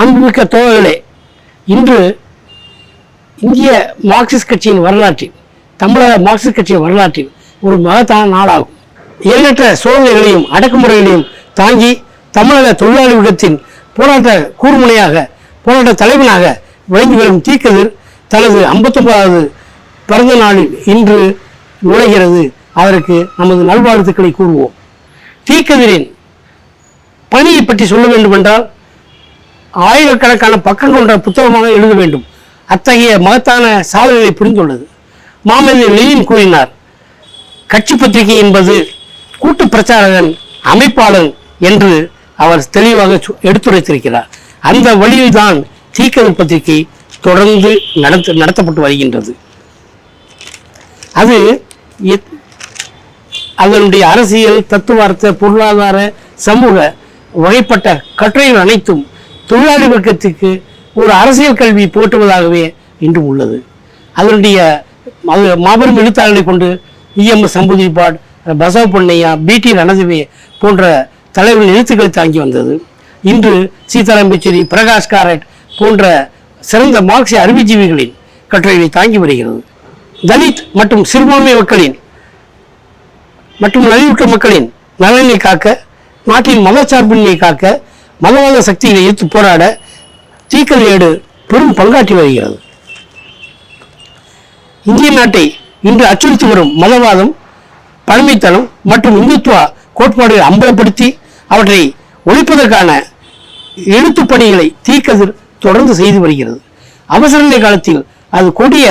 அன்புமிக்க தோழர்களே இன்று இந்திய மார்க்சிஸ்ட் கட்சியின் வரலாற்றில் தமிழக மார்க்சிஸ்ட் கட்சியின் வரலாற்றில் ஒரு மகத்தான நாளாகும். எண்ணற்ற சோதனைகளையும் அடக்குமுறைகளையும் தாங்கி தமிழக தொழிலாளி விடத்தின் போராட்ட கூர்முனையாக போராட்ட தலைவனாக விளங்கி வரும் தீக்கதிர் தனது ஐம்பத்தொன்பதாவது பிறந்த நாளில் இன்று நுழைகிறது. அவருக்கு நமது நல்வாழ்த்துக்களை கூறுவோம். தீக்கதிரின் பணியை பற்றி சொல்ல வேண்டுமென்றால் ஆயிரக்கணக்கான பக்கம் கொண்ட புத்தகமாக எழுத வேண்டும். அத்தகைய மகத்தான சாதனைகளை புரிந்துள்ளது. மாமனிதர் லெனின் கூறினார் கட்சி பத்திரிகை என்பது கூட்டு பிரச்சாரகன் அமைப்பாளன் என்று அவர் தெளிவாக எடுத்துரைத்திருக்கிறார். அந்த வழியில்தான் தீக்கதிர் பத்திரிகை தொடர்ந்து நடத்த நடத்தப்பட்டு வருகின்றது. அது எத்- அதனுடைய அரசியல் தத்துவார்த்த பொருளாதார சமூக வகைப்பட்ட கட்டுரைகள் அனைத்தும் தொழிலாளி வர்க்கத்துக்கு ஒரு அரசியல் கல்வி போற்றுவதாகவே இன்றும் உள்ளது. அதனுடைய அது மாபெரும் எழுத்தாளர்களை கொண்டு இஎம் சம்புதிபாட் பசவ பொன்னையா பிடி ரணதுவே போன்ற தலைவர்கள் எழுத்துக்களை தாங்கி வந்தது. இன்று சீதாராம் யெச்சூரி பிரகாஷ் காரட் போன்ற சிறந்த மார்க்சிய அறிவுஜீவிகளின் கட்டுரைகளை தாங்கி வருகிறது. தலித் மற்றும் சிறுபான்மை மக்களின் மற்றும் நலிவுற்ற மக்களின் நலனை காக்க நாட்டின் மதச்சார்பின்மையை காக்க மதவாத சக்திகளை எதிர்த்து போராட தீக்கல் ஏடு பெரும் பங்காற்றி வருகிறது. இந்திய நாட்டை இன்று அச்சுறுத்தி வரும் மதவாதம் பழமைத்தனம் மற்றும் இந்துத்துவ கோட்பாடுகளை அம்பலப்படுத்தி அவற்றை ஒழிப்பதற்கான எழுத்து பணிகளை தீக்கதிர் தொடர்ந்து செய்து வருகிறது. அவசரநிலை காலத்தில் அது கொடிய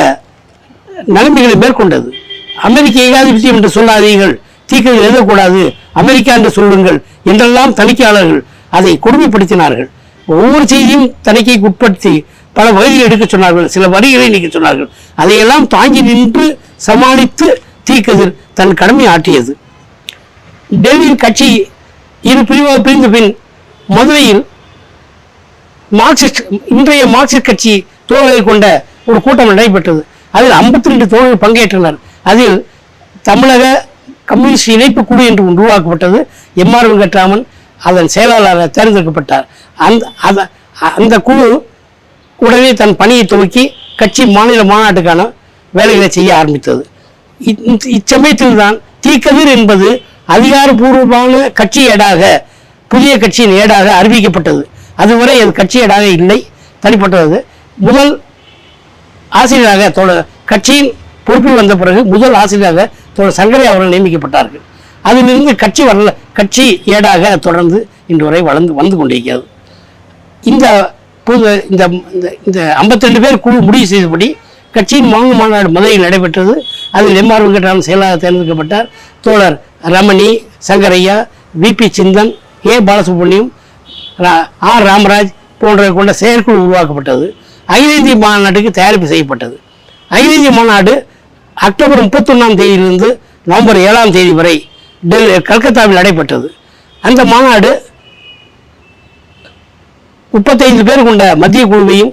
நிலைமைகளை மேற்கொண்டது. அமெரிக்க ஏகாதிபத்தியம் என்று சொல்லாதீர்கள். தீக்கதிர் எழுதக்கூடாது. அமெரிக்கா என்று சொல்லுங்கள் என்றெல்லாம் தணிக்கையாளர்கள் அதை கொடுமைப்படுத்தினார்கள். ஒவ்வொரு செய்தியும் தணிக்கைக்கு உட்படுத்தி பல வரிகளை எடுக்க சொன்னார்கள். சில வரிகளை நீக்க சொன்னார்கள். அதையெல்லாம் தாங்கி நின்று சமாளித்து தீக்கதிர் தன் கடமை ஆற்றியது. டெல்லியில் கட்சி இரு பிரிவாக பிரிந்த பின் மதுரையில் மார்க்சிஸ்ட் இன்றைய மார்க்சிஸ்ட் கட்சி தோழர்களை கொண்ட ஒரு கூட்டம் நடைபெற்றது. அதில் 52 ரெண்டு தோழர்கள் பங்கேற்றனர். அதில் தமிழக கம்யூனிஸ்ட் இணைப்பு குழு என்று உருவாக்கப்பட்டது. உருவாக்கப்பட்டது எம்ஆர் வெங்கட்ராமன் அதன் செயலாளராக தேர்ந்தெடுக்கப்பட்டார். அந்த அந்த அந்த குழு உடனே தன் பணியை துவக்கி கட்சி மாநில மாநாட்டுக்கான வேலைகளை செய்ய ஆரம்பித்தது. இச்சமயத்தில் தான் தீக்கதிர் என்பது அதிகாரபூர்வமான கட்சி ஏடாக புதிய கட்சியின் ஏடாக அறிவிக்கப்பட்டது. அதுவரை அது கட்சி ஏடாக இல்லை தனிப்பட்டது. முதல் ஆசிரியராக தோழ கட்சியின் பொறுப்பில் வந்த பிறகு முதல் ஆசிரியராக தோழர் சங்கரை அவர்கள் நியமிக்கப்பட்டார்கள். அதிலிருந்து கட்சி வரல கட்சி ஏடாக தொடர்ந்து இன்று வரை வளர்ந்து வந்து கொண்டிருக்கிறது. இந்த புது இந்த இந்த- இந்த 52 பேர் குழு முடிவு செய்தபடி கட்சியின் மாங்கு மாநாடு முதலில் நடைபெற்றது. அதில் எம்ஆர் வெங்கட்ராமன் செயலாளர் தேர்ந்தெடுக்கப்பட்டார். தோழர் Ramani Sankaraiah V P Chinthan A Balasubramaniam raw- R Ramaraj போன்றவை கொண்ட செயற்குழு உருவாக்கப்பட்டது. அகில இந்திய மாநாட்டுக்கு தயாரிப்பு செய்யப்பட்டது. அகில இந்திய மாநாடு அக்டோபர் முப்பத்தொன்னாம் தேதியிலிருந்து நவம்பர் ஏழாம் தேதி வரை டெல்லி கல்கத்தாவில் நடைபெற்றது. அந்த மாநாடு முப்பத்தைந்து பேர் கொண்ட மத்திய குழுவையும்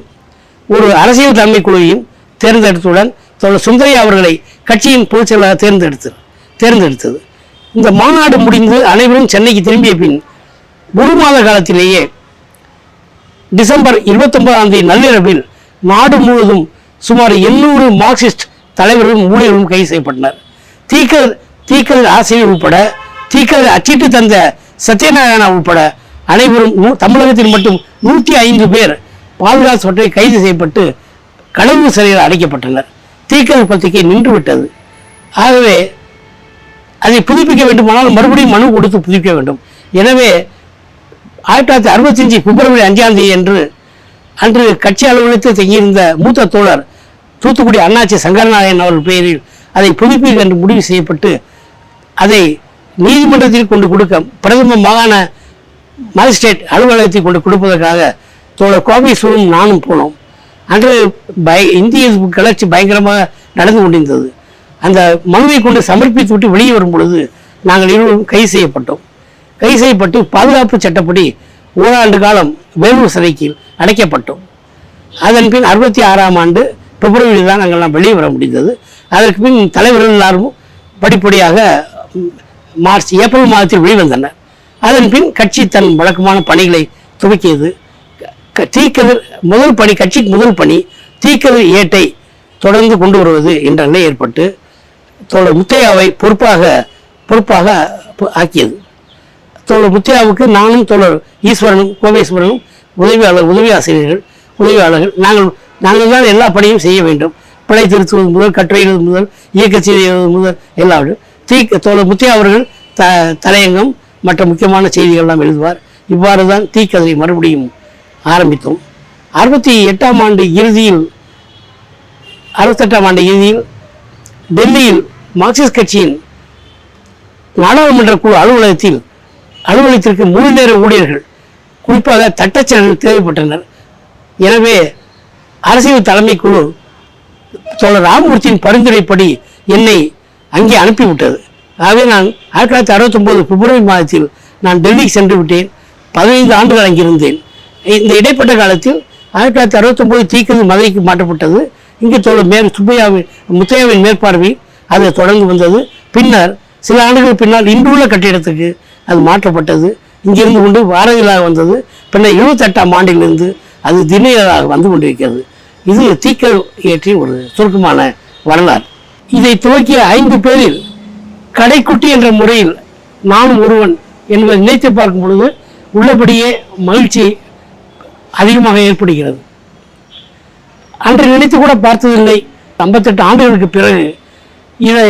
ஒரு அரசியல் தலைமை குழுவையும் தேர்ந்தெடுத்தவுடன் தோழர் சுந்தரையா அவர்களை கட்சியின் பொதுச் செயலாளர் தேர்ந்தெடுத்து தேர்ந்தெடுத்தது. இந்த மாநாடு முடிந்து அனைவரும் சென்னைக்கு திரும்பிய பின் ஒரு மாத காலத்திலேயே டிசம்பர் இருபத்தொன்பதாம் தேதி நள்ளிரவில் நாடு முழுவதும் சுமார் எண்ணூறு மார்க்சிஸ்ட் தலைவர்களும் ஊழியர்களும் கைது செய்யப்பட்டனர். தீக்கல் தீக்கல் ஆசிரியர் உட்பட தீக்கல் அச்சிட்டு தந்த சத்யநாராயணா உட்பட அனைவரும் நூ- தமிழகத்தில் மட்டும் நூற்றி ஐந்து பேர் பாதுகாப்பு சொற்றை கைது செய்யப்பட்டு கடவுள் சிறையில் அடைக்கப்பட்டனர். தீக்கல் பத்திரிகை நின்று விட்டது. ஆகவே அதை புதுப்பிக்க வேண்டுமானால் மறுபடியும் மனு கொடுத்து புதுப்பிக்க வேண்டும். எனவே ஆயிரத்தி தொள்ளாயிரத்தி அறுபத்தஞ்சு பிப்ரவரி அஞ்சாம் தேதி அன்று அன்று கட்சி அலுவலகத்தில் தங்கியிருந்த மூத்த தோழர் தூத்துக்குடி அண்ணாச்சி சங்கரநாராயணன் அவர்கள் பெயரில் அதை புதுப்பிக்க என்று முடிவு செய்யப்பட்டு அதை நீதிமன்றத்தில் கொண்டு கொடுக்க பிரதம மாகாண மாஜிஸ்ட்ரேட் அலுவலகத்தை கொண்டு கொடுப்பதற்காக தோழர் கோபேஸ்வரும் நானும் போனோம். அன்று பய இந்திய கிளர்ச்சி பயங்கரமாக நடந்து கொண்டிருந்தது. அந்த மனுவை கொண்டு சமர்ப்பித்து விட்டு வெளியே வரும் பொழுது நாங்கள் இருவரும் கைது செய்யப்பட்டோம். கைது செய்யப்பட்டு பாதுகாப்பு சட்டப்படி ஓராண்டு காலம் வேலூர் சிறைக்கு அடைக்கப்பட்டோம். அதன் பின் அறுபத்தி ஆறாம் ஆண்டு பிப்ரவரியில் தான் நாங்கள்லாம் வெளியே வர முடிந்தது. அதற்கு பின் தலைவர்கள் எல்லாரும் படிப்படியாக மார்ச் ஏப்ரல் மாதத்தில் வெளிவந்தனர் அதன் பின் கட்சி தன் வழக்கமான பணிகளை துவக்கியது. தீக்கதிர் முதல் பணி கட்சிக்கு முதல் பணி தீக்கதிர் ஏட்டை தொடர்ந்து கொண்டு வருவது என்ற நிலை ஏற்பட்டு தோழர் முத்தையாவை பொறுப்பாக பொறுப்பாக ஆக்கியது. தோழர் முத்தையாவுக்கு நானும் தோழர் ஈஸ்வரனும் கோமேஸ்வரனும் உதவியாளர் உதவி ஆசிரியர்கள் உதவியாளர்கள் நாங்கள் நாங்கள் தான் எல்லா பணியும் செய்ய வேண்டும். பிழை திருத்துவது முதல் கட்டுரை முதல் இயக்க செய்தி முதல் எல்லாரும் தீ தோழர் முத்தையா அவர்கள் த தலையங்கம் மற்ற முக்கியமான செய்திகள் எல்லாம் எழுதுவார். இவ்வாறு தான் தீக்கதை மறுபடியும் ஆரம்பித்தோம். அறுபத்தி எட்டாம் ஆண்டு இறுதியில் அறுபத்தெட்டாம் ஆண்டு இறுதியில் டெல்லியில் மார்க்சிஸ்ட் கட்சியின் நாடாளுமன்ற குழு அலுவலகத்தில் அலுவலகத்திற்கு முழு நேர ஊழியர்கள் குறிப்பாக தட்டச்சர்கள் தேவைப்பட்டனர். எனவே அரசியல் தலைமை குழு தோழர் ராமமூர்த்தியின் பரிந்துரைப்படி என்னை அங்கே அனுப்பிவிட்டது. ஆகவே நான் ஆயிரத்தி தொள்ளாயிரத்தி அறுபத்தொம்போது பிப்ரவரி மாதத்தில் நான் டெல்லிக்கு சென்று விட்டேன். பதினைந்து ஆண்டுகள் அங்கிருந்தேன் இந்த இடைப்பட்ட காலத்தில் ஆயிரத்தி தொள்ளாயிரத்தி அறுபத்தொம்போது தீக்கது மதுரைக்கு மாற்றப்பட்டது. இங்கே தோழர் மேல் சுப்பையாவின் முத்தையாவின் மேற்பார்வையில் அது தொடர்ந்து வந்தது. பின்னர் சில ஆண்டுகள் பின்னால் இன்றுள்ள கட்டிடத்துக்கு அது மாற்றப்பட்டது. இங்கிருந்து கொண்டு வாரங்களாக வந்தது. பின்னர் இருபத்தெட்டாம் ஆண்டிலிருந்து அது தினையராக வந்து கொண்டிருக்கிறது. இது தீக்கல் இயற்றிய ஒரு சுருக்கமான வரலாறு. இதை துவக்கிய ஐந்து பேரில் கடைக்குட்டி என்ற முறையில் நானும் ஒருவன் என்பதை நினைத்து பார்க்கும் பொழுது உள்ளபடியே மகிழ்ச்சி அதிகமாக ஏற்படுகிறது. அன்று நினைத்து கூட பார்த்ததில்லை. ஐம்பத்தெட்டு ஆண்டுகளுக்கு பிறகு இதை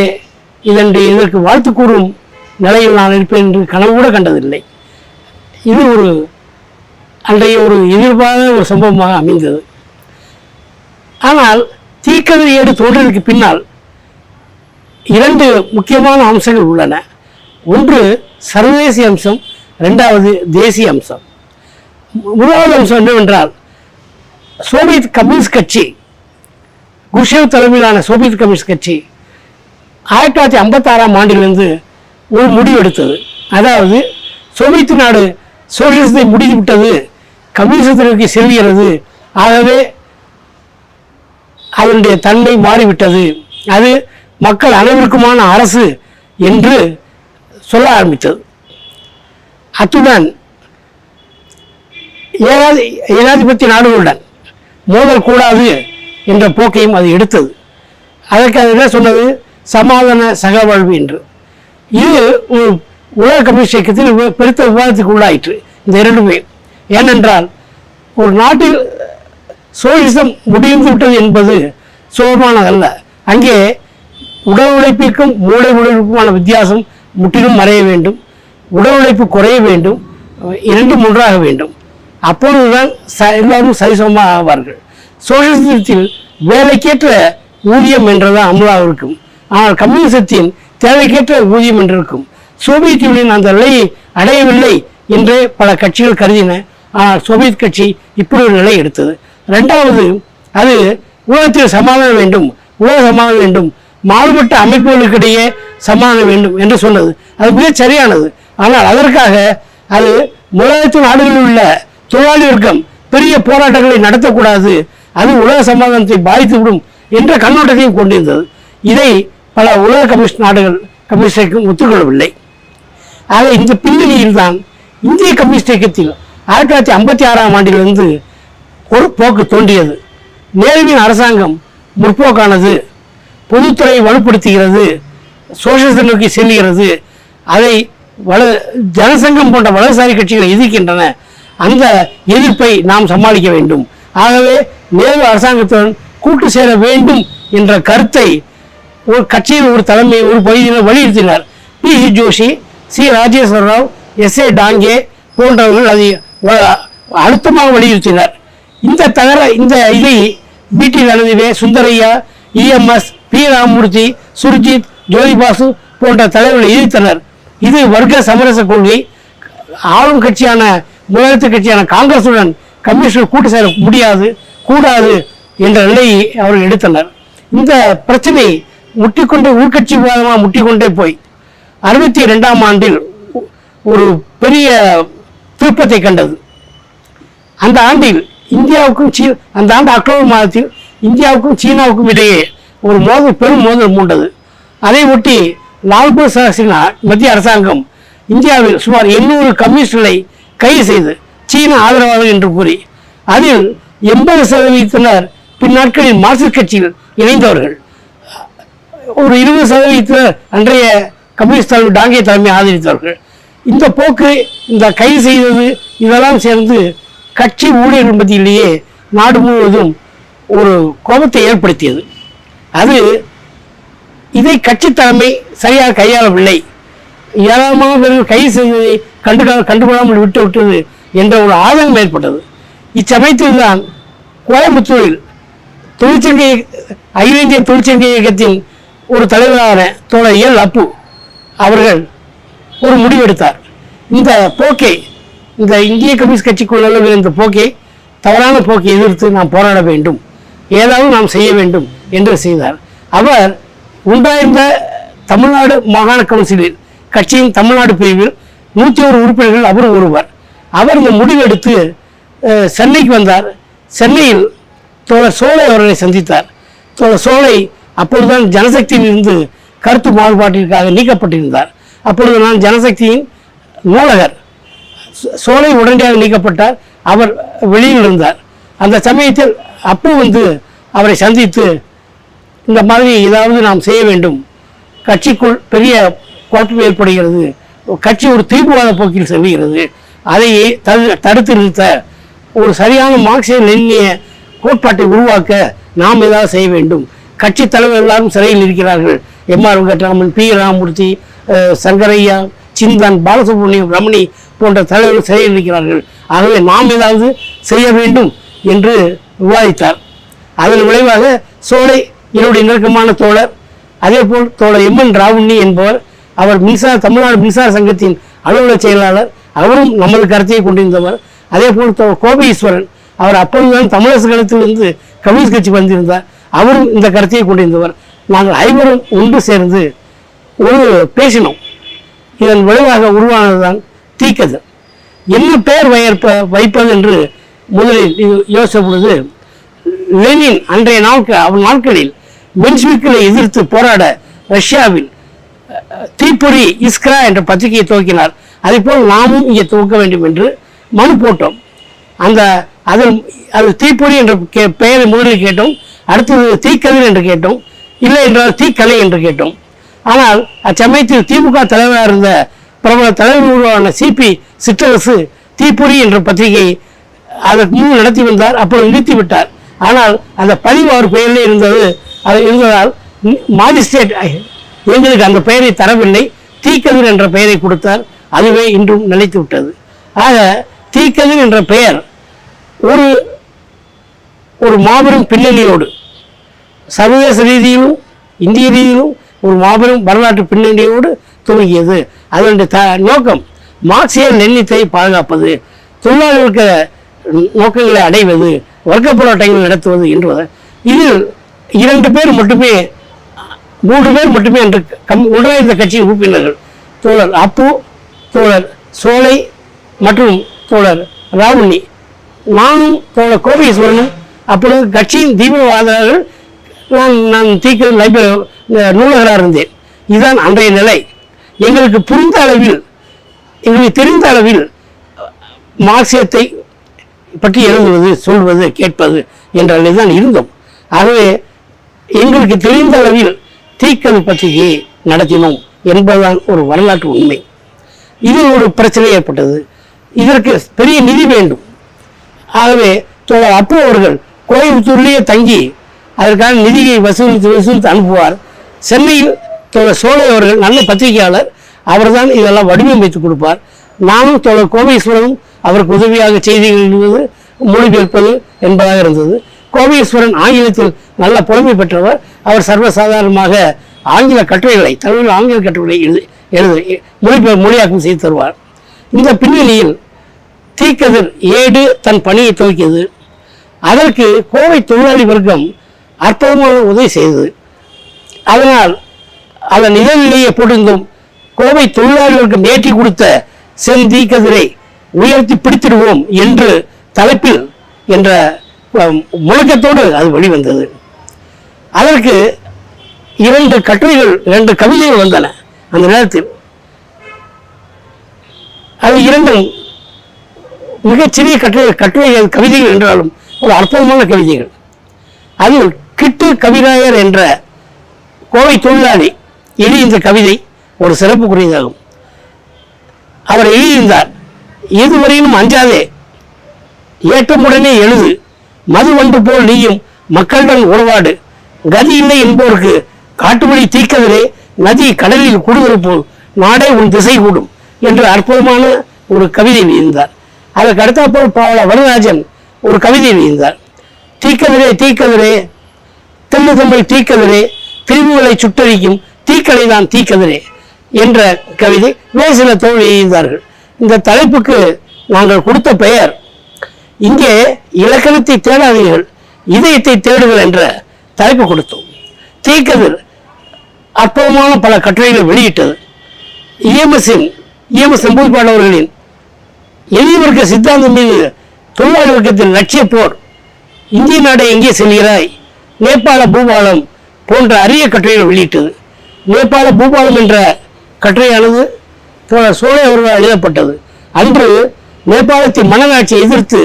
இதன் இதற்கு வாழ்த்து கூறும் நிலையில் நான் இருப்பேன் என்று கனவு கூட கண்டதில்லை. இது ஒரு அன்றைய ஒரு எதிர்பாராத ஒரு சம்பவமாக அமைந்தது. ஆனால் தீக்கதிர் ஏடு தோன்றதுக்கு பின்னால் இரண்டு முக்கியமான அம்சங்கள் உள்ளன. ஒன்று சர்வதேசிய அம்சம் ரெண்டாவது தேசிய அம்சம். முதலாவது அம்சம் என்னவென்றால் சோவியத் கம்யூனிஸ்ட் கட்சி குஷேவ் தலைமையிலான சோவியத் கம்யூனிஸ்ட் கட்சி ஆயிரத்தி தொள்ளாயிரத்தி ஐம்பத்தாறாம் ஆண்டிலிருந்து ஒரு முடிவு எடுத்தது. அதாவது சோவியத் நாடு சோசியலிசத்தை முடிந்துவிட்டது கம்யூனிசத்திற்கு செல்கிறது. ஆகவே அதனுடைய தன்மை மாறிவிட்டது. அது மக்கள் அனைவருக்குமான அரசு என்று சொல்ல ஆரம்பித்தது. அத்துடன் ஏகாதி ஏகாதிபத்திய நாடுகளுடன் மோதல் கூடாது என்ற போக்கையும் அது எடுத்தது. அதற்கு அது என்ன சொன்னது? சமாதான சகவாழ்வு என்று. இது ஒரு உலக கம்யூனிஸ்ட் இயக்கத்தில் பெருத்த விவாதத்துக்கு உள்ளாயிற்று இந்த இரண்டுமே. ஏனென்றால் ஒரு நாட்டில் சோழிசம் முடிந்து விட்டது என்பது சுலபமானதல்ல. அங்கே உடல் உழைப்பிற்கும் மூளை உழைப்புக்குமான வித்தியாசம் முற்றிலும் மறைய வேண்டும். உடல் உழைப்பு குறைய வேண்டும். இரண்டும் ஒன்றாக வேண்டும். அப்பொழுதுதான் ச எல்லாரும் சரிசமமாக ஆவார்கள். சோசியலிசத்தில் வேலைக்கேற்ற ஊதியம் என்றதான் அமலாக இருக்கும். ஆனால் கம்யூனிசத்தின் தேவைக்கேற்ற ஊதியம் என்றிருக்கும் சோவியத் யூனியன் அந்த நிலையை அடையவில்லை என்றே பல கட்சிகள் கருதின. ஆனால் சோவியத் கட்சி இப்படி ஒரு நிலை எடுத்தது. ரெண்டாவது அது உலகத்தில் சமாதானம் வேண்டும். உலக சமாதானம் வேண்டும். மாறுபட்ட அமைப்புகளுக்கிடையே சமாள வேண்டும் என்று சொன்னது. அது மிக சரியானது. ஆனால் அதற்காக அது உலகத்து நாடுகளில் உள்ள தொழிலாளி வர்க்கம் பெரிய போராட்டங்களை நடத்தக்கூடாது. அது உலக சமாதானத்தை பாதித்துவிடும் என்ற கண்ணோட்டத்தையும் கொண்டிருந்தது. இதை பல உலக கம்யூனிஸ்ட் நாடுகள் கம்யூனிஸ்டைக்கும் ஒத்துக்கொள்ளவில்லை. ஆக இந்த பின்னணியில் தான் இந்திய கம்யூனிஸ்ட் இயக்கத்தில் ஆயிரத்தி தொள்ளாயிரத்தி ஐம்பத்தி ஆறாம் ஆண்டிலிருந்து ஒரு போக்கு தோன்றியது. நேருவின் அரசாங்கம் முற்போக்கானது. பொதுத்துறையை வலுப்படுத்துகிறது சோசியலிசத்தை நோக்கி செல்கிறது அதை வல ஜனசங்கம் போன்ற வலதுசாரி கட்சிகள் எதிர்க்கின்றன. அந்த எதிர்ப்பை நாம் சமாளிக்க வேண்டும். ஆகவே நேரு அரசாங்கத்துடன் கூட்டு சேர வேண்டும் என்ற கருத்தை ஒரு கட்சியின் ஒரு தலைமை ஒரு பகுதியினர் வலியுறுத்தினார். P. C. Joshi C. Rajeshwara Rao S. A. Dange போன்றவர்கள் அதை அழுத்தமாக வலியுறுத்தினர். இந்த தகர இந்த இதை B T Ranadive Sundarayya EMS P Ramamurthy Surjeet Jyoti Basu போன்ற தலைவர்கள் எதிர்த்தனர். இது வர்க்க சமரச கொள்கை. ஆளும் கட்சியான முதலமைச்சர் கட்சியான காங்கிரசுடன் கமிஷனர் கூட்டு சேர முடியாது கூடாது என்ற நிலையை அவர்கள் எடுத்தனர். இந்த பிரச்சனை முட்டிக்கொண்டே உள்கட்சி விவாதமாக முட்டிக்கொண்டே போய் அறுபத்தி ரெண்டாம் ஆண்டில் ஒரு பெரிய திருப்பத்தை கண்டது. அந்த ஆண்டில் இந்தியாவுக்கும் சீ அந்த ஆண்டு அக்டோபர் மாதத்தில் இந்தியாவுக்கும் சீனாவுக்கும் இடையே ஒரு மோதல் பெரும் மோதல் மூண்டது. அதை ஒட்டி லால்பூர் சாஸ்திரினா மத்திய அரசாங்கம் இந்தியாவில் சுமார் எண்ணூறு கம்யூனிஸ்டுகளை கைது செய்து சீன ஆதரவாளர்கள் என்று கூறி அதில் எண்பது சதவீதத்தினர் பின்னாட்களில் மார்க்சிஸ்ட் கட்சியில் இணைந்தவர்கள். ஒரு இருபது சதவீதத்தினர் அன்றைய கம்யூனிஸ்ட் தலைமை டாங்கே தலைமை ஆதரித்தவர்கள். இந்த போக்கு இந்த கைது செய்தது இதெல்லாம் சேர்ந்து கட்சி ஊழியர்கள் மத்தியிலேயே நாடு முழுவதும் ஒரு கோபத்தை ஏற்படுத்தியது. அது இதை கட்சி தலைமை சரியாக கையாளவில்லை. ஏராளமான பேர்கள் கைது செய்ததை கண்டு கண்டுகொள்ளாமல் விட்டு விட்டது என்ற ஒரு ஆதங்கம் ஏற்பட்டது. இச்சமயத்தில் தான் கோயம்புத்தூரில் தொழிற்சங்க அகில இந்திய தொழிற்சங்க இயக்கத்தின் ஒரு தலைவரான தோழர் எல் அப்பு அவர்கள் ஒரு முடிவெடுத்தார். இந்த போக்கை இந்த இந்திய கம்யூனிஸ்ட் கட்சிக்குள் இந்த போக்கை தவறான போக்கை எதிர்த்து நாம் போராட வேண்டும். ஏதாவது நாம் செய்ய வேண்டும். என்று செய்தார். அவர் உண்டாயிருந்த தமிழ்நாடு மாகாண கவுன்சிலில் கட்சியின் தமிழ்நாடு பிரிவில் நூற்றி ஒரு உறுப்பினர்கள் அவர் ஒருவர். அவர் இந்த முடிவெடுத்து சென்னைக்கு வந்தார். சென்னையில் தோழர் சோலை அவர்களை சந்தித்தார். தோழர் சோலை அப்பொழுதுதான் ஜனசக்தியிலிருந்து கருத்து மாறுபாட்டிற்காக நீக்கப்பட்டிருந்தார். அப்பொழுது நான் ஜனசக்தியின் நூலகர். சோ- சோலை உடனடியாக நீக்கப்பட்டார். அவர் வெளியில் இருந்தார். அந்த சமயத்தில் அப்போ வந்து அவரை சந்தித்து இந்த மாதிரி ஏதாவது நாம் செய்ய வேண்டும். கட்சிக்குள் பெரிய குழப்பம் ஏற்படுகிறது. கட்சி ஒரு தீவிரவாத போக்கில் செல்கிறது. அதை தடு- தடுத்து நிறுத்த ஒரு சரியான மார்க்சிய லெனினிய கோட்பாட்டை உருவாக்க நாம் ஏதாவது செய்ய வேண்டும். கட்சி தலைவர் எல்லாரும் சிறையில் இருக்கிறார்கள். M R Venkatraman P Ramamurthy Sankaraiah Chinthan Balasubramaniam Ramani போன்ற தலைவர்கள் சிறையில் இருக்கிறார்கள். ஆகவே நாம் ஏதாவது செய்ய வேண்டும் என்று விவாதித்தார். அதன் விளைவாக சோலை என்னுடைய நெருக்கமான தோழர் அதேபோல் தோழர் எம் என் ராவுண்ணி என்பவர் அவர் மின்சார தமிழ்நாடு மின்சார சங்கத்தின் அலுவலக செயலாளர் அவரும் நமது கருத்தையை கொண்டிருந்தவர். அதேபோல் தோழர் கோபீஸ்வரன் அவர் அப்பொழுதுதான் தமிழரசு கழகத்திலிருந்து கம்யூனிஸ்ட் கட்சி வந்திருந்தார். அவரும் இந்த கருத்தையை கொண்டிருந்தவர். நாங்கள் ஐவரும் ஒன்று சேர்ந்து ஒரு பேசினோம். இதன் விளைவாக உருவானதுதான் தீக்கது. என்ன பெயர் வயற்ப வைப்பது என்று முதலில் யோசித்த பொழுது லெனின் அன்றைய நாட்கள் அவன் நாட்களில் மென்ஸ்விக்களை எதிர்த்து போராட ரஷ்யாவில் தீப்பொறி இஸ்க்ரா என்ற பத்திரிகையை துவக்கினார். அதேபோல் நாமும் இங்கே துவக்க வேண்டும் என்று மனு போட்டோம். அந்த அதில் அது தீப்பொறி என்ற கே- பெயரை முதலில் கேட்டோம். அடுத்தது தீக்கதிர் என்று கேட்டோம். இல்லை என்றால் தீக்கலை என்று கேட்டோம். ஆனால் அச்சமயத்தில் திமுக தலைவராக இருந்த பிரபல தலைவர் உருவான சிபி சிற்றரசு தீப்பொறி என்ற பத்திரிகை அதற்கு முன் நடத்தி வந்தார். அப்பொழுது நிறுத்திவிட்டார். ஆனால் அந்த பதிவு அவர் பெயரில் இருந்தது அது இருந்ததால் மாஜிஸ்ட்ரேட் எங்களுக்கு அந்த பெயரை தரவில்லை. தீக்கதிர் என்ற பெயரை கொடுத்தார். அதுவே இன்றும் நிலைத்து விட்டது. ஆக தீக்கதிர் என்ற பெயர் ஒரு ஒரு மாபெரும் பின்னணியோடு சர்வதேச ரீதியிலும் இந்திய ரீதியிலும் ஒரு மாபெரும் வரலாற்று பின்னணியோடு துவங்கியது. அதனுடைய த நோக்கம் மார்க்சிய நெண்ணித்தை பாதுகாப்பது தொழிலாளர்களுக்கு நோக்கங்களை அடைவது வர்க்க போராட்டங்கள் நடத்துவது என்பது. இதில் இரண்டு பேர் மட்டுமே மூன்று பேர் மட்டுமே என்று கம் உடனிருந்த கட்சியின் உறுப்பினர்கள் தோழர் அப்பு தோழர் சோலை மற்றும் தோழர் ராவுண்ணி. நானும் தோழர் கோபீஸ்வரனும் அப்பொழுது கட்சியின் தீவிரவாதர்கள் நான் நான் தீக்க லைப்ரரி நூலகராக இருந்தேன். இதுதான் அன்றைய நிலை. எங்களுக்கு புரிந்த அளவில் எங்களுக்கு தெரிந்த அளவில் மார்க்சியத்தை பற்றி எழுதுவது சொல்வது கேட்பது என்ற நிலையில் தான் இருந்தோம். ஆகவே எங்களுக்கு தெரிந்த அளவில் தீக்கல் பத்திரிகையை நடத்தினோம் என்பதுதான் ஒரு வரலாற்று உண்மை. இது ஒரு பிரச்சனை ஏற்பட்டது. இதற்கு பெரிய நிதி வேண்டும். ஆகவே தோழர் அப்பு அவர்கள் கோயம்புத்தூர்லேயே தங்கி அதற்கான நிதியை வசூலித்து வசூலித்து அனுப்புவார். சென்னையில் தோழர் சோழை அவர்கள் நல்ல பத்திரிகையாளர். அவர்தான் இதெல்லாம் வடிவமைத்து கொடுப்பார். நானும் தோழர் கோமேஸ்வரனும் அவருக்கு உதவியாக செய்திகள் எழுதுவது மொழிபெயர்ப்பது என்பதாக இருந்தது. கோபீஸ்வரன் ஆங்கிலத்தில் நல்ல புலமை பெற்றவர். அவர் சர்வசாதாரணமாக ஆங்கில கட்டுரைகளை தமிழ் ஆங்கில கட்டுரைகளை எழுதி எழுது மொழிபெயர் மொழியாக்கம் செய்து தருவார். இந்த பின்னணியில் தீக்கதிர் ஏடு தன் பணியை துவக்கியது. அதற்கு கோவை தொழிலாளி வர்க்கம் அற்புதமான உதவி செய்தது. அதனால் அதன் இதழிலேயே போட்டிருந்தோம் கோவை தொழிலாளி வர்க்கம் ஏற்றி கொடுத்த செந்தீக்கதிரை உயர்த்தி பிடித்திடுவோம் என்று தலைப்பில் என்ற முழக்கத்தோடு அது வெளிவந்தது. அதற்கு இரண்டு கட்டுரைகள் இரண்டு கவிதைகள் வந்தன அந்த நேரத்தில். அது இரண்டும் மிகச்சிறிய கட்டுரை கட்டுரைகள் கவிதைகள் என்றாலும் ஒரு அற்புதமான கவிதைகள். அதில் கிட்டு கவிராயர் என்ற கோவை தொழிலாளி எழுதிய இந்த கவிதை ஒரு சிறப்புக்குரியதாகும் அவர் எழுதியிருந்தார் இதுவரையிலும் அஞ்சாதே. ஏற்றமுடனே எழுது. மது ஒன்று போல் நீயும் மக்களுடன் உறவாடு. கதி இல்லை என்போருக்கு காட்டுவழி தீக்கதிலே நதி கடலில் கூடுவது போல் நாடே உன் திசை கூடும் என்று அற்புதமான ஒரு கவிதை எழுதியிருந்தார். அதற்கு அடுத்தாப்போல் பாவல வரதராஜன் ஒரு கவிதை எழுதியிருந்தார். தீக்கதிரே தீக்கதிரே தெல்லு தம்பை தீக்கதிரே பிரிவுகளை சுட்டழிக்கும் தீக்கலை தான் தீக்கதிரே என்ற கவிதை வேறு சில தோல்வி எழுந்தார்கள் இந்த தலைப்புக்கு நாங்கள் கொடுத்த பெயர் இங்கே இலக்கணத்தை தேடாதீர்கள் இதயத்தை தேடுங்கள் என்ற தலைப்பு கொடுத்தோம். தீக்கதிர் அற்புதமான பல கட்டுரைகளை வெளியிட்டது. இஎம்எஸ்ஸின் இஎம்எஸ் செம்பூர்பாடு அவர்களின் எளிய வர்க்க சித்தாந்தம் மீது தொழிலாளி வர்க்கத்தின் லட்சிய போர் இந்திய நாடை எங்கே செல்கிறாய் நேபாள பூபாலம் போன்ற அரிய கட்டுரைகள் வெளியிட்டது. நேபாள பூபாலம் என்ற கட்டுரையானது தோழர் சோழை அவர்களால் எழுதப்பட்டது அன்று நேபாளத்தின் மனநாட்சியை எதிர்த்து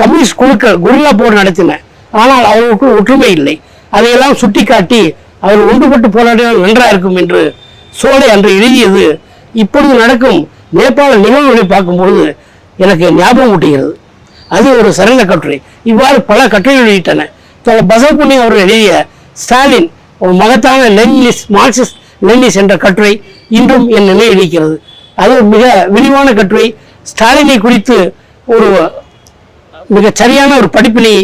கம்யூனிஸ்ட் குழுக்கள் குரில்லா போர் நடத்தின. ஆனால் அவர்களுக்கு ஒற்றுமை இல்லை. அதையெல்லாம் சுட்டிக்காட்டி அவர் ஒன்றுபட்டு போராடினால் நன்றாக இருக்கும் என்று சோலை அன்று எழுதியது. இப்பொழுது நடக்கும் நேபாள நிகழ்வுகளை பார்க்கும்பொழுது எனக்கு ஞாபகம் ஊட்டுகிறது. அது ஒரு சிறந்த கட்டுரை. இவ்வாறு பல கட்டுரைகள் வெளியிட்டன. தோழர் பசவப்புண்ணி அவர்கள் எழுதிய ஸ்டாலின் ஒரு மகத்தான லெனினிஸ் மார்க்சிஸ்ட் லெனினிஸ் என்ற கட்டுரை இன்றும் என் நினைவில் இருக்கிறது. அது மிக விரிவான கட்டுரை. ஸ்டாலினை குறித்து ஒரு மிக சரியான ஒரு படிப்பினை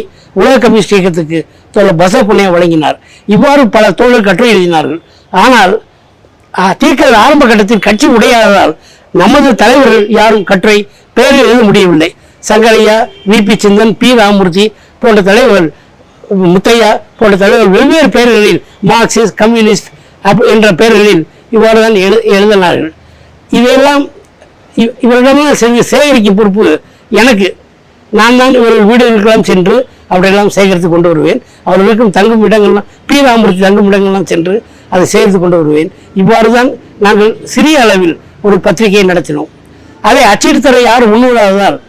உலக கம்யூனிஸ்ட் இயக்கத்துக்கு தோழர் பசவப்புண்ணியை வழங்கினார். இவ்வாறு பல தோழர் கட்டுரை எழுதினார்கள். ஆனால் தீர்க்கல் ஆரம்ப கட்டத்தில் கட்சி உடையாததால் நமது தலைவர்கள் யாரும் கட்டுரை பெயர் எழுத முடியவில்லை. Sankaraiah V. P. Chinthan P. Ramamurthy போன்ற தலைவர்கள் முத்தையா போன்ற தலைவர்கள் வெவ்வேறு பெயர்களில் மார்க்சிஸ்ட் கம்யூனிஸ்ட் அப் என்ற பெயர்களில் இவ்வாறு தான் எழு எழுதினார்கள். இதையெல்லாம் இவ்- இவரிடமெல்லாம் சேகரிக்கும் பொறுப்பு எனக்கு. நான் தான் இவர்கள் வீடுகளுக்கெல்லாம் சென்று அவரையெல்லாம் சேகரித்து கொண்டு வருவேன். அவர்களுக்கும் தங்கும் இடங்கள்லாம் பி ராமூர்த்தி தங்கும் இடங்கள்லாம் சென்று அதை சேகரித்து கொண்டு வருவேன். இவ்வாறு தான் நாங்கள் சிறிய அளவில் ஒரு பத்திரிகையை நடத்தினோம். அதை அச்சிட்டுத்தர யாரும் முன்வராததால்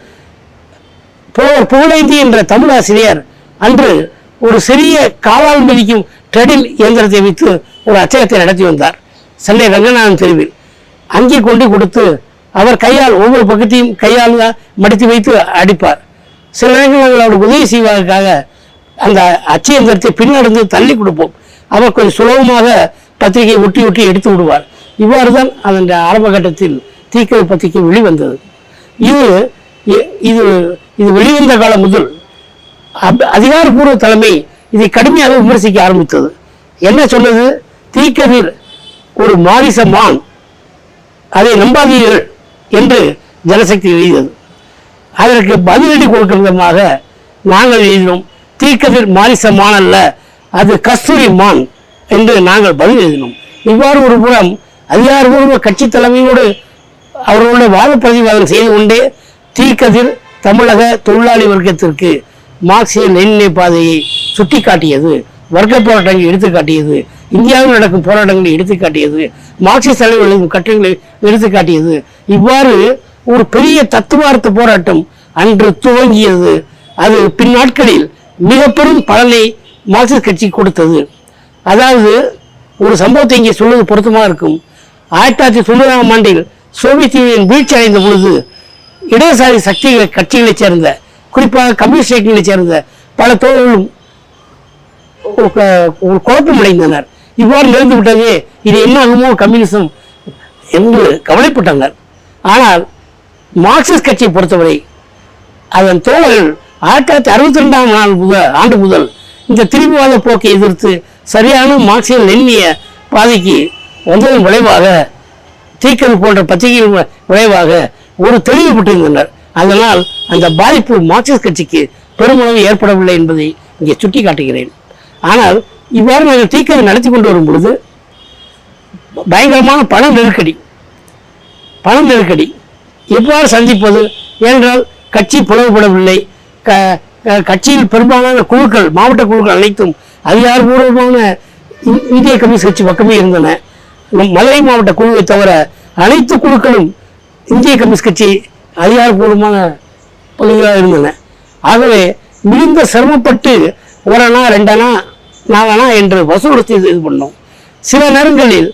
புலவர் புகழேந்தி என்ற தமிழ் ஆசிரியர் அன்று ஒரு சிறிய காலால் மிதிக்கும் ட்ரெடில் இயந்திரத்தை வைத்து ஒரு அச்சகத்தை நடத்தி வந்தார். சென்னை ரங்கநாதன் தெருவில். அங்கே கொண்டு கொடுத்து அவர் கையால் ஒவ்வொரு பக்கத்தையும் கையால் தான் மடித்து வைத்து அடிப்பார். சில நேரங்கள் நாங்கள் அவருக்கு உதவி செய்வதற்காக அந்த அச்சு பின்னடைந்து பின்னடந்து தள்ளி கொடுப்போம். அவர் கொஞ்சம் சுலபமாக பத்திரிகையை ஒட்டி ஒட்டி எடுத்து விடுவார். இவ்வாறு தான் அதன் ஆரம்ப கட்டத்தில் தீக்கை பத்திரிகை வெளிவந்தது. இது இது இது வெளிவந்த காலம் முதல் அப்- அதிகாரப்பூர்வ தலைமை இதை கடுமையாக விமர்சிக்க ஆரம்பித்தது. என்ன சொன்னது? தீக்கதிர் ஒரு மாரிச மான் அதை நம்பாதீர்கள் என்று ஜனசக்தி எழுதியது. அதற்கு பதிலடி கொடுக்கும் விதமாக நாங்கள் எழுதினோம். தீக்கதிர் மாரிச மான் அல்ல அது கஸ்தூரி மான் என்று நாங்கள் பதில் எழுதினோம். இவ்வாறு ஒரு புறம் அதிகாரபூர்வ கட்சி தலைமையோடு அவர்களுடைய வாதப்பதிவாதம் செய்து கொண்டே தீக்கதிர் தமிழக தொழிலாளி வர்க்கத்திற்கு மார்க்சிய நெல்நிலை பாதையை சுட்டிக்காட்டியது வர்க்க போராட்டங்கள் எடுத்துக்காட்டியது இந்தியாவில் நடக்கும் போராட்டங்களை எடுத்துக்காட்டியது மார்க்சிஸ்ட் தலைவர்களின் எழுதும் கட்டுரைகளை எடுத்துக்காட்டியது இவ்வாறு ஒரு பெரிய தத்துவார்த்த போராட்டம் அன்று துவங்கியது. அது பின்னாட்களில் மிக பெரும் பலனை மார்க்சிஸ்ட் கட்சி கொடுத்தது. அதாவது ஒரு சம்பவத்தை இங்கே சொல்வது பொருத்தமாக இருக்கும். ஆயிரத்தி தொள்ளாயிரத்தி தொண்ணூறாம் ஆண்டில் சோவியத் யூனியன் வீழ்ச்சி அடைந்த பொழுது இடதுசாரி சக்திகளை கட்சிகளைச் சேர்ந்த குறிப்பாக கம்யூனிஸ்ட் கட்சிகளைச் சேர்ந்த பல தோழர்களும் ஒரு குழப்பமடைந்தனர். இவ்வாறு நடந்து விட்டதே. இது என்ன ஆகுமோ கம்யூனிசம். என்று கவலைப்பட்டனர் ஆனால் மார்க்சிஸ்ட் கட்சியை பொறுத்தவரை அதன் தோழர்கள் ஆயிரத்தி தொள்ளாயிரத்தி அறுபத்தி ரெண்டாம் நாள் முதல் ஆண்டு முதல் இந்த திரிபுவாத போக்கை எதிர்த்து சரியான மார்க்சிய லெனினிய பாதைக்கு வந்ததன் விளைவாக தீக்கல் போன்ற பத்திரிகையின் விளைவாக ஒரு தெளிவுபட்டிருந்தனர் அதனால் அந்த பாதிப்பு மார்க்சிஸ்ட் கட்சிக்கு பெருமளவு ஏற்படவில்லை என்பதை இங்கே சுட்டிக்காட்டுகிறேன். ஆனால் இவ்வாறு நாங்கள் தீக்கலை நடத்தி கொண்டு வரும் பொழுது பயங்கரமான பண நெருக்கடி பண நெருக்கடி. எவ்வாறு சந்திப்பது ஏனென்றால் கட்சி பிளவுபடவில்லை க கட்சியில் பெரும்பாலான குழுக்கள் மாவட்ட குழுக்கள் அனைத்தும் அதிகாரபூர்வமான இந்திய கம்யூனிஸ்ட் கட்சி பக்கமே இருந்தன. மதுரை மாவட்ட குழுவை தவிர அனைத்து குழுக்களும் இந்திய கம்யூனிஸ்ட் கட்சி அதிகாரபூர்வமான பகுதிகளாக இருந்தன. ஆகவே மிகுந்த சிரமப்பட்டு ஒரணா ரெண்டனா நாலனா என்று வசூலித்து இது பண்ணோம். சில நேரங்களில்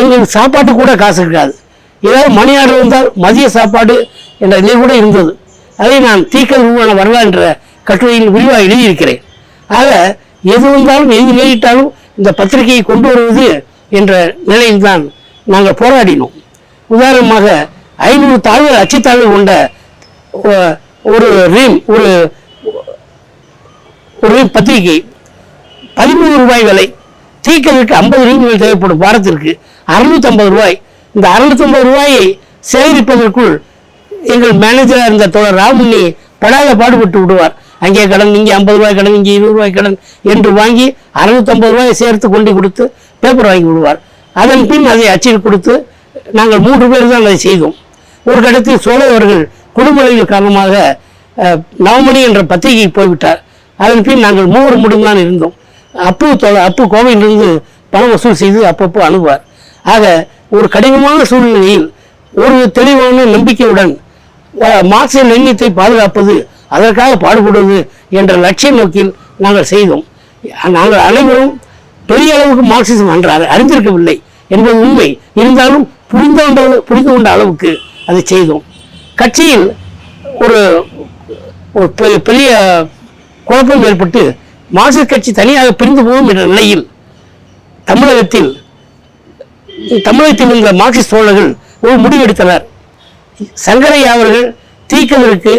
எங்களுக்கு சாப்பாட்டு கூட காசு இருக்காது. ஏதாவது மணி ஆர்டர் வந்தால் மதிய சாப்பாடு என்ற நிலை கூட இருந்தது. அதை நான் தீக்கல் உருவான வரலாறு என்ற கட்டுரையில் விரிவாக எழுதியிருக்கிறேன். ஆக எது வந்தாலும் எது நேரிட்டாலும் இந்த பத்திரிகையை கொண்டு வருவது என்ற நிலையில்தான் நாங்கள் போராடினோம். உதாரணமாக ஐநூறு தாள்கள் அச்சுத்தாள்கள் கொண்ட ஒரு ரீம் ஒரு ஒரு பத்திரிகை பதிமூணு ரூபாய் விலை. தீக்கலுக்கு ஐம்பது ரூபாய் தேவைப்படும் வாரத்திற்கு அறுநூத்தி ஐம்பது ரூபாய். இந்த அறுநூத்தி ஐம்பது ரூபாயை சேகரிப்பதற்குள் எங்கள் மேனேஜராக இருந்த தோழர் ராமுனி படாத பாடுபட்டு விடுவார். அங்கே கடன் இங்கே ஐம்பது ரூபாய் கடன் இங்கே இருபது ரூபாய் கடன் என்று வாங்கி அறுநூத்தம்பது ரூபாயை சேர்த்து கொண்டு கொடுத்து பேப்பர் வாங்கி விடுவார். அதன் பின் அதை அச்சில் கொடுத்து நாங்கள் மூன்று பேர் தான் அதை செய்தோம். ஒரு கட்டத்தில் சோழ அவர்கள் குடும்பங்கள் காரணமாக நவமணி என்ற பத்திரிகை போய்விட்டார். அதன் பின் நாங்கள் மூவர் மட்டும்தான் இருந்தோம். அப்பு தோழ அப்பு கோவையிலிருந்து பணம் வசூல் செய்து அப்பப்போ அனுப்புவார் ஆக ஒரு கடினமான சூழ்நிலையில் ஒரு தெளிவான நம்பிக்கையுடன் மார்க்சிய லெனினத்தை பாதுகாப்பது அதற்காக பாடுபடுவது என்ற லட்சிய நோக்கில் நாங்கள் செய்தோம். நாங்கள் அனைவரும் பெரிய அளவுக்கு மார்க்சிசம் அன்றார் அறிந்திருக்கவில்லை என்பது உண்மை. இருந்தாலும் புரிந்து கொண்ட புரிந்து கொண்ட அளவுக்கு அதை செய்தோம். கட்சியில் ஒரு ஒரு பெரிய குழப்பம் ஏற்பட்டு மார்க்சிஸ்ட் கட்சி தனியாக பிரிந்து போகும் என்ற நிலையில் தமிழகத்தில் தமிழகத்தில் இருந்த மார்க்சிஸ்ட் தோழர்கள் ஒரு முடிவெடுத்தனர். சங்கரையா அவர்கள் தீக்கதற்கு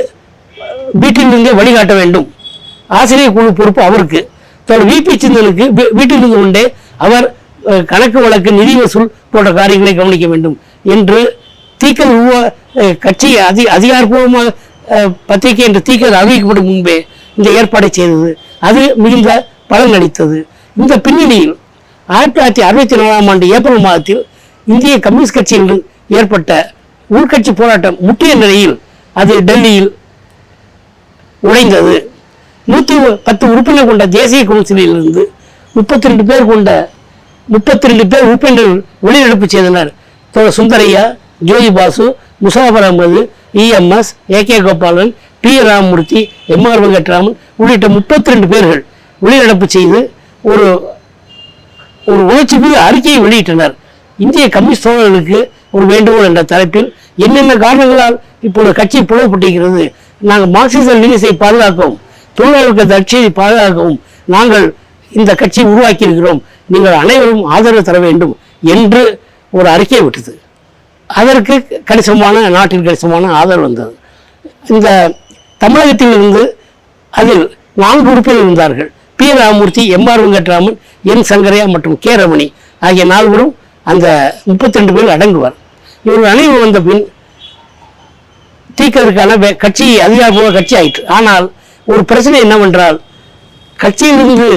வீட்டிலிருந்தே வழிகாட்ட வேண்டும். ஆசிரியர் குழு பொறுப்பு அவருக்கு. தோழர் விபி சிந்தனுக்கு வீட்டிலிருந்து கொண்டே அவர் அஹ், கணக்கு வழக்கு நிதி வசூல் போன்ற காரியங்களை கவனிக்க வேண்டும் என்று தீக்கல் உருவ கட்சி அதி அதிகாரப்பூர்வமாக பத்திரிகை என்ற தீக்கல் அறிவிக்கப்படும் முன்பே இந்த ஏற்பாடை செய்தது. அது மிகுந்த பலன் அளித்தது. இந்த பின்னணியில் ஆயிரத்தி தொள்ளாயிரத்தி அறுபத்தி நாலாம் ஆண்டு ஏப்ரல் மாதத்தில் இந்திய கம்யூனிஸ்ட் கட்சியில் ஏற்பட்ட உள்கட்சி போராட்டம் முற்றிய நிலையில் அது டெல்லியில் உடைந்தது. நூற்றி பத்து உறுப்பினர் கொண்ட தேசிய கவுன்சிலிருந்து முப்பத்தி ரெண்டு பேர் கொண்ட முப்பத்தி ரெண்டு பேர் உறுப்பினர்கள் வெளிநடப்பு செய்தனர். Sundarayya Jyoti Basu Muzaffar Ahmed EMS A K Gopalan P Ramamurthy M R Venkatraman உள்ளிட்ட முப்பத்தி ரெண்டு பேர்கள் வெளிநடப்பு செய்து ஒரு ஒரு உணர்ச்சி மிகு அறிக்கையை வெளியிட்டனர். இந்திய கம்யூனிஸ்ட் தோழர்களுக்கு ஒரு வேண்டுகோள் என்ற தலைப்பில் என்னென்ன காரணங்களால் இப்போது கட்சி புலப்பட்டிருக்கிறது நாங்கள் மார்க்சிச லெனிசை பாதுகாக்கவும் தொழிலாளர்களுக்கு தட்சியை பாதுகாக்கவும் நாங்கள் இந்த கட்சியை உருவாக்கியிருக்கிறோம். நீங்கள் அனைவரும் ஆதரவு தர வேண்டும் என்று ஒரு அறிக்கை விட்டது. அதற்கு கணிசமான நாட்டில் கணிசமான ஆதரவு வந்தது. இந்த தமிழகத்தில் இருந்து அதில் நான்கு உறுப்பினர் இருந்தார்கள். P. Ramamurthy M. R. Venkatraman N. Sankaraiah மற்றும் கே. ரமணி ஆகிய நால்வரும் அந்த முப்பத்தி ரெண்டு பேர் அடங்குவார். இவர்கள் அனைவரும் வந்த பின் தீக்கிறதுக்கான கட்சி அதிகாரப்பூர்வ கட்சி ஆயிற்று. ஆனால் ஒரு பிரச்சனை என்னவென்றால் கட்சியிலிருந்து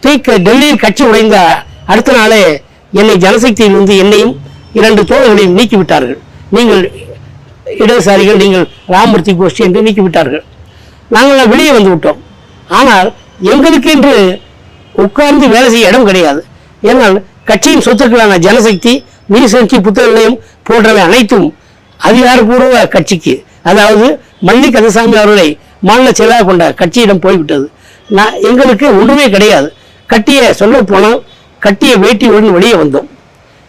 தீக்க டெல்லியில் கட்சி உடைந்த அடுத்த நாளே என்னை ஜனசக்தியிலிருந்து என்னையும் இரண்டு தோழர்களையும் நீக்கிவிட்டார்கள். நீங்கள் இடதுசாரிகள் நீங்கள் ராமூர்த்தி கோஷ்டி என்று நீக்கிவிட்டார்கள். நாங்கள் வெளியே வந்து விட்டோம். ஆனால் எங்களுக்கு என்று உட்கார்ந்து வேலை செய்ய இடம் கிடையாது. ஏன்னால் கட்சியின் சொத்துக்களான ஜனசக்தி நீர்சக்தி புத்தக நிலையம் போன்றவை அனைத்தும் அதிகாரப்பூர்வ கட்சிக்கு அதாவது மல்லி கந்தசாமி அவர்களை மாநில செயலாக கொண்ட கட்சியிடம் போய்விட்டது. நான் எங்களுக்கு ஒன்றுமே கிடையாது. கட்டிய சொல்ல போனால் கட்டிய வேட்டியுடன் வெளியே வந்தோம்.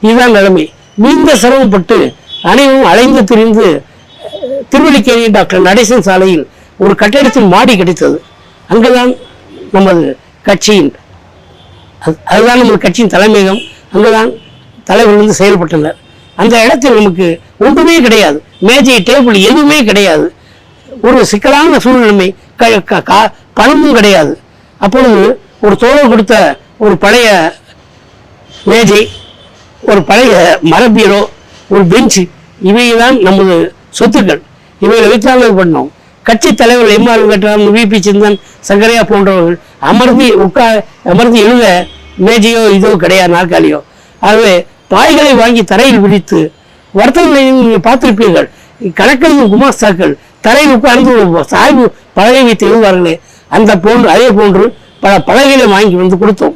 இதுதான் நிலைமை. மிகுந்த சிரமப்பட்டு அனைவரும் அலைந்து திரிந்து திருவள்ளிக்கேணி டாக்டர் நடேசன் சாலையில் ஒரு கட்டிடத்தின் மாடி கிடைத்தது அங்குதான் நமது கட்சியின் அது- அதுதான் நமது கட்சியின் தலைமையகம். அங்குதான் தலைவர் வந்து செயல்பட்டனர். அந்த இடத்தில் நமக்கு ஒன்றுமே கிடையாது. மேஜை டேபிள் எதுவுமே கிடையாது. ஒரு சிக்கலான சூழ்நிலைமை க- க- பணமும் கிடையாது. அப்பொழுது ஒரு தோழர் கொடுத்த ஒரு பழைய மேஜை ஒரு பழைய மரபீரோ ஒரு பெஞ்ச் இவைதான் நமது சொத்துக்கள். இவைகளை வைத்தாங்க பண்ணோம். கட்சி தலைவர்கள் M R R V P V P Chinthan Sankaraiah போன்றவர்கள் அமர்ந்து உட்கா அமர்ந்து எழுத மேஜையோ இதோ கிடையாது நாற்காலியோ. ஆகவே பாய்களை வாங்கி தரையில் விரித்து வர்த்தக நீங்கள் பார்த்திருப்பீர்கள். கணக்கெழுதும் குமாஸ்தாக்கள் தரையில் உட்கார்ந்து சாய்வு பலகை வைத்து எழுதுவார்களே. அந்த போன்று அதே போன்று பல பலகைகளை வாங்கி வந்து கொடுத்தோம்.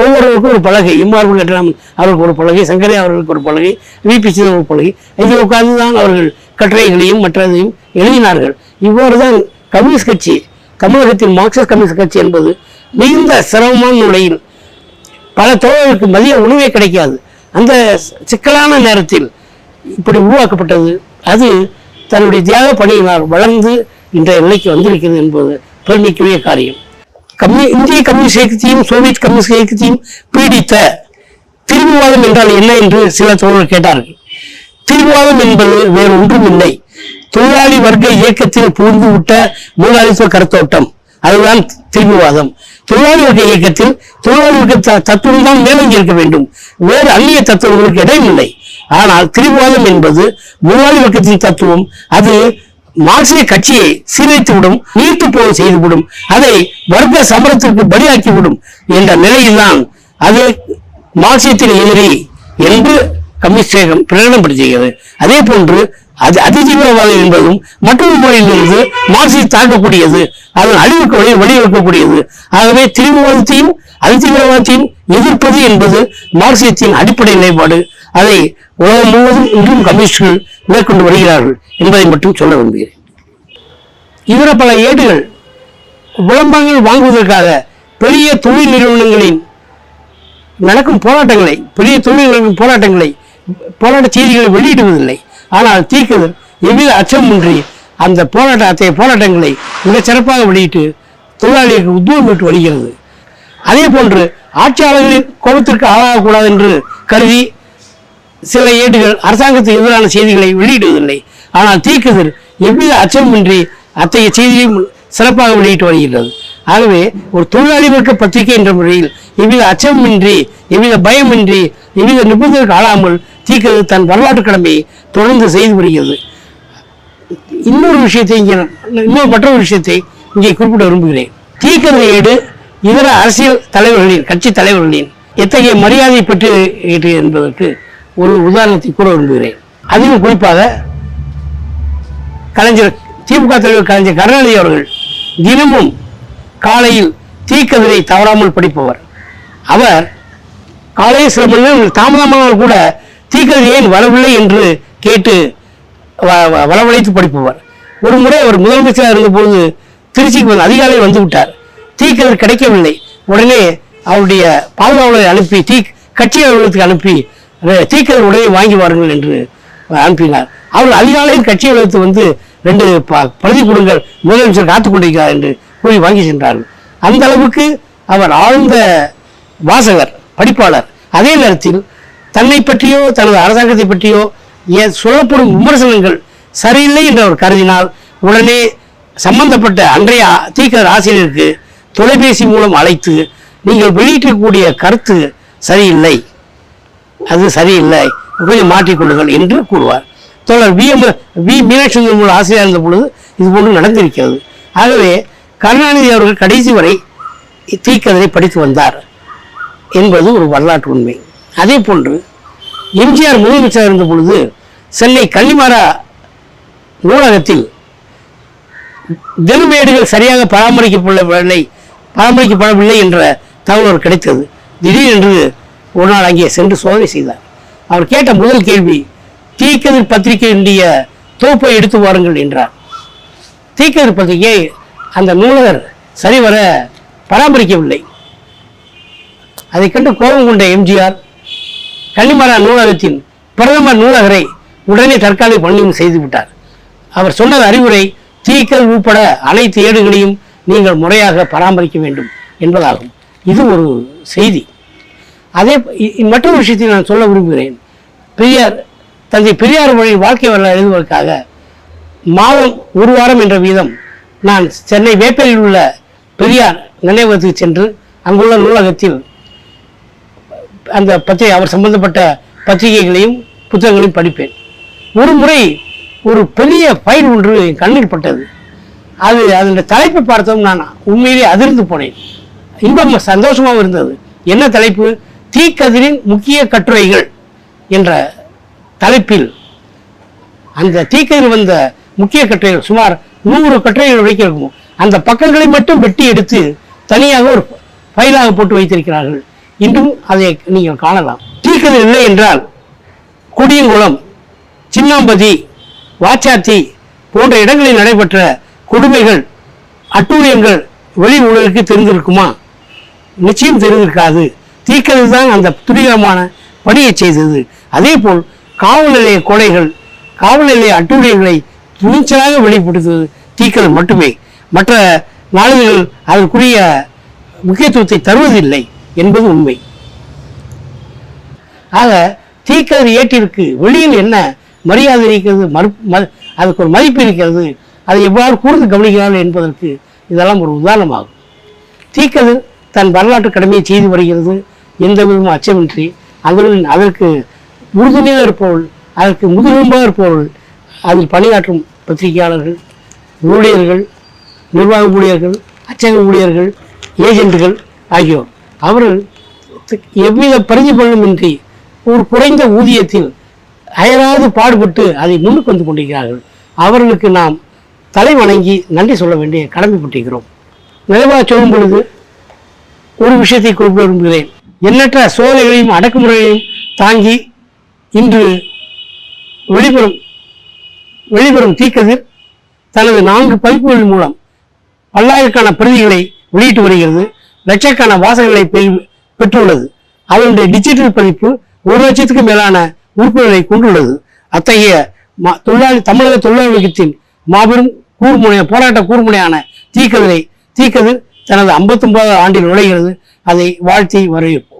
ஒவ்வொருவருக்கும் ஒரு பலகை. இம்மார்பு வெங்கட்ராமன் அவருக்கு ஒரு பலகை சங்கரே அவர்களுக்கு ஒரு பலகை விபி சிதம் ஒரு பலகை. இதில் உட்கார்ந்து தான் அவர்கள் கட்டுரைகளையும் மற்றதையும் எழுதினார்கள். இவ்வாறு தான் கம்யூனிஸ்ட் கட்சி தமிழகத்தின் மார்க்சிஸ்ட் கம்யூனிஸ்ட் கட்சி என்பது மிகுந்த சிரமமான நிலையில் பல தோழர்களுக்கு மதிய உணவே கிடைக்காது. அந்த சிக்கலான நேரத்தில் இப்படி உருவாக்கப்பட்டது. அது தன்னுடைய தியாக பணியினால் வளர்ந்து இன்றைய நிலைக்கு வந்திருக்கிறது என்பது பெருமைக்குரிய காரியம். கம்யூ இந்திய கம்யூனிஸ்ட் இயக்கத்தையும் சோவியத் கம்யூனிஸ்ட் இயக்கத்தையும் பீடித்த திரும்புவாதம் என்றால் என்ன என்று சில தோழர்கள் கேட்டார்கள். திரும்புவாதம் என்பது வேறு ஒன்றும் இல்லை. தொழிலாளி வர்க்க இயக்கத்தில் புகுந்து விட்ட முதலாளித்துவ கருத்தோட்டம். அதுதான் திரும்புவாதம் தொழிலாளி வர்க்க இயக்கத்தில் தொழிலாளி வர்க்க த- தத்துவம் தான் மேலோங்கி இருக்க வேண்டும். வேறு அந்நிய தத்துவங்களுக்கு இடமில்லை ஆனால் திரும்புவாதம் என்பது முதலாளி வர்க்கத்தின் தத்துவம். அது மார்க்சிய கட்சியை சீரழித்துவிடும் நீர்த்து போக செய்துவிடும் அதை வர்க்க சமரத்திற்கு பலியாக்கிவிடும் என்ற நிலையில்தான் அது மார்க்சியத்தின் எதிரி என்று கம்யூனிஸ்டேகம் பிரகடனப்படுத்துகிறது அதே போன்று அது அதிதீவிரவாதம் என்பதும் மற்றொரு முறையிலிருந்து மார்க்சியை தாக்கக்கூடியது. அதன் அழிவுக்கு வழி வழிவகுக்கக்கூடியது. ஆகவே தீவிரவாதத்தையும் அதிதீவிரவாதத்தையும் எதிர்ப்பது என்பது மார்க்சியத்தின் அடிப்படை நிலைப்பாடு. அதை உலகம் முழுவதும் இன்றும் கம்யூனிஸ்டுகள் மேற்கொண்டு வருகிறார்கள் என்பதை மட்டும் சொல்ல விரும்புகிறேன். இதர பல ஏடுகள் விளம்பரங்கள் வாங்குவதற்காக பெரிய தொழில் நிறுவனங்களின் நடக்கும் போராட்டங்களை பெரிய தொழில் நிறுவனங்களின் போராட்டங்களை போராட்ட செய்திகளை வெளியிடுவதில்லை. ஆனால் தீக்குதல் எவ்வித அச்சமின்றி அந்த போராட்ட அத்தகைய போராட்டங்களை மிகச் சிறப்பாக வெளியிட்டு தொழிலாளிகளுக்கு உத்வேகம் பெற்று வருகிறது. அதே போன்று ஆட்சியாளர்களின் கோபத்திற்கு ஆளாகக்கூடாது என்று கருதி சில ஏடுகள் அரசாங்கத்துக்கு எதிரான செய்திகளை வெளியிடுவதில்லை. ஆனால் தீக்குதல் எவ்வித அச்சமின்றி அத்தகைய செய்தியையும் சிறப்பாக வெளியிட்டு வருகிறது. ஆகவே ஒரு தொழிலாளி வர்க்க பத்திரிகை என்ற முறையில் எவ்வித அச்சமின்றி எவ்வித பயமின்றி எவ்வித நிபுணருக்கு ஆளாமல் தீக்குதல் தன் வரலாற்று கடமையை தொடர்ந்து செய்து வருகிறது. இன்னொரு விஷயத்தை இங்கே இன்னொரு மற்றொரு விஷயத்தை இங்கே குறிப்பிட விரும்புகிறேன். தீக்கதிரை ஏடு இதர அரசியல் தலைவர்களின் கட்சி தலைவர்களின் எத்தகைய மரியாதை பெற்று என்பதற்கு ஒரு உதாரணத்தை கூற விரும்புகிறேன். அதிலும் குறிப்பாக கலைஞர் திமுக தலைவர் கலைஞர் கருணாநிதி அவர்கள் தினமும் காலையில் தீக்கதிரை தவறாமல் படிப்பவர். அவர் காலையில் சில மணி நேரம் தாமதமானால் கூட தீக்கதிரை ஏன் வரவில்லை என்று கேட்டு வ- வ- படிப்பவர். ஒரு முறை அவர் முதலமைச்சராக இருந்தபோது திருச்சிக்கு வந்து அதிகாலை வந்து விட்டார். தீக்கதிர் கிடைக்கவில்லை. உடனே அவருடைய பாதுகாவலரை அனுப்பி தீ கட்சி அலுவலகத்துக்கு அனுப்பி தீக்கதிர் உடனே வாங்கி வாருங்கள் என்று அனுப்பினார். அவர் அதிகாலையில் கட்சி அலுவலகத்துக்கு வந்து ரெண்டு ப- பிரதி கொடுங்கள். முதலமைச்சர் காத்துக் கொண்டிருக்கிறார் என்று போய் வாங்கி சென்றார்கள். அந்த அளவுக்கு அவர் ஆழ்ந்த வாசகர் படிப்பாளர். அதே நேரத்தில் தன்னை பற்றியோ தனது அரசாங்கத்தை பற்றியோ ஏ- சொல்லப்படும் விமர்சனங்கள் சரியில்லை என்று அவர் கருதினால் உடனே சம்பந்தப்பட்ட அன்றைய தீக்கர் ஆசிரியருக்கு தொலைபேசி மூலம் அழைத்து நீங்கள் வெளியிட்டக்கூடிய கருத்து சரியில்லை. அது சரியில்லை. கொஞ்சம் மாற்றிக்கொள்ளுங்கள் என்று கூறுவார். தோழர் வி எம் வி மீனாட்சி ஆசிரியர் இருந்த பொழுது இது போன்று நடந்திருக்கிறது. ஆகவே கருணாநிதி அவர்கள் கடைசி வரை தீக்கதரை படித்து வந்தார் என்பது ஒரு வரலாற்று உண்மை. அதே போன்று எம்ஜிஆர் முதலமைச்சராக இருந்த பொழுது சென்னை கன்னிமாரா நூலகத்தில் தினமேடுகள் சரியாக பராமரிக்கப்படவில்லை பராமரிக்கப்படவில்லை என்ற தகவல் கிடைத்தது. திடீரென்று ஒரு நாள் அங்கே சென்று சோதனை செய்தார். அவர் கேட்ட முதல் கேள்வி தீக்கதிர் பத்திரிகையினுடைய தொகுப்பை எடுத்து வாருங்கள் என்றார். தீக்கதிர் பத்திரிகை அந்த நூலகர் சரிவர பராமரிக்கவில்லை. அதை கண்டு கோபம் கொண்ட எம்ஜிஆர் கன்னிமரா நூலகத்தின் பிரதமர் நூலகரை உடனே தற்காலிக பணியும் செய்துவிட்டார் அவர் சொன்னது அறிவுரை தீக்கள் உட்பட அனைத்து ஏடுகளையும் நீங்கள் முறையாக பராமரிக்க வேண்டும் என்பதாகும். இது ஒரு செய்தி. அதே இ- மற்றொரு விஷயத்தை நான் சொல்ல விரும்புகிறேன். பெரியார் தந்தை பெரியார் வழி வாழ்க்கை வரலாறு எழுதுவதற்காக மாதம் ஒரு வாரம் என்ற வீதம் நான் சென்னை வேப்பலில் உள்ள பெரியார் நினைவகத்துக்கு சென்று அங்குள்ள நூலகத்தில் அந்த பத்திரிகை அவர் சம்பந்தப்பட்ட பத்திரிகைகளையும் புத்தகங்களையும் படிப்பேன். ஒரு முறை ஒரு பெரிய ஃபைல் ஒன்று என் கண்ணில் பட்டது. அது அதனுடைய தலைப்பை பார்த்தோம் நான் உண்மையிலே அதிர்ந்து போனேன். இன்பம் சந்தோஷமாகவும் இருந்தது. என்ன தலைப்பு? தீக்கதிரின் முக்கிய கட்டுரைகள் என்ற தலைப்பில். அந்த தீக்கதிர் வந்த முக்கிய கட்டுரைகள் சுமார் நூறு கட்டுரைகள் வரைக்கும் அந்த பக்கங்களை மட்டும் வெட்டி எடுத்து தனியாக ஒரு ஃபைலாக போட்டு வைத்திருக்கிறார்கள். இன்றும் அதை நீங்கள் காணலாம். தீக்கதிர் இல்லை என்றால் கொடியங்குளம் சின்னாம்பதி வாச்சாத்தி போன்ற இடங்களில் நடைபெற்ற கொடுமைகள் அட்டூழியங்கள் வெளி உலகிற்கு தெரிந்திருக்குமா? நிச்சயம் தெரிந்திருக்காது. தீக்கிறது தான் அந்த துரிகரமான பணியை செய்தது. அதே போல் காவல் நிலைய கொலைகள் காவல் நிலைய அட்டூழியங்களை துணிச்சலாக வெளிப்படுத்துவது டீக்கள் மட்டுமே. மற்ற நாடுகள் அதற்குரிய முக்கியத்துவத்தை தருவதில்லை என்பது உண்மை. ஆக தீக்கதிர் ஏற்றிற்கு வெளியில் என்ன மரியாதை இருக்கிறது மறு ம- அதுக்கு ஒரு மதிப்பு இருக்கிறது அதை எவ்வாறு கூர்ந்து கவனிக்கிறார்கள் என்பதற்கு இதெல்லாம் ஒரு உதாரணமாகும். தீக்கதிர் தன் வரலாற்று கடமையை செய்து வருகிறது எந்த விதமும் அச்சமின்றி அவர்களின் அதற்கு உறுதுணையாக இருப்பவர்கள் அதற்கு முதுகெலும்பாக இருப்பவர்கள் அதில் பணியாற்றும் பத்திரிகையாளர்கள் ஊழியர்கள் நிர்வாக ஊழியர்கள் அச்சக ஊழியர்கள் ஏஜென்ட்டுகள் ஆகியோர். அவர்கள் எவ்வித பிரதிபலனுமின்றி ஒரு குறைந்த ஊதியத்தில் அயராது பாடுபட்டு அதை முன்னுக்கு வந்து கொண்டிருக்கிறார்கள். அவர்களுக்கு நாம் தலை வணங்கி நன்றி சொல்ல வேண்டிய கடமைப்பட்டிருக்கிறோம். நிறைவாக சொல்லும் பொழுது ஒரு விஷயத்தை குறிப்பிட விரும்புகிறேன். எண்ணற்ற சோதனைகளையும் அடக்குமுறைகளையும் தாங்கி இன்று வெளிவரும் வெளிவரும் தீக்கதிர் தனது நான்கு பதிப்புகள் மூலம் பல்லாயிரக்கான பிரதிகளை வெளியிட்டு வருகிறது. லட்சக்கான வாசகங்களை பெற்றுள்ளது. அவனுடைய டிஜிட்டல் பதிப்பு ஒரு லட்சத்துக்கு மேலான உறுப்பினர்களை கொண்டுள்ளது. அத்தகைய தொழிலாளி தமிழக தொழிலாளர்களின் மாபெரும் கூர்முனைய போராட்ட கூர்முனையான தீக்கதிரை தீக்கதிர் தனது 59வது ஆண்டில் நுழைகிறது. அதை வாழ்த்தி வரவேற்போம்.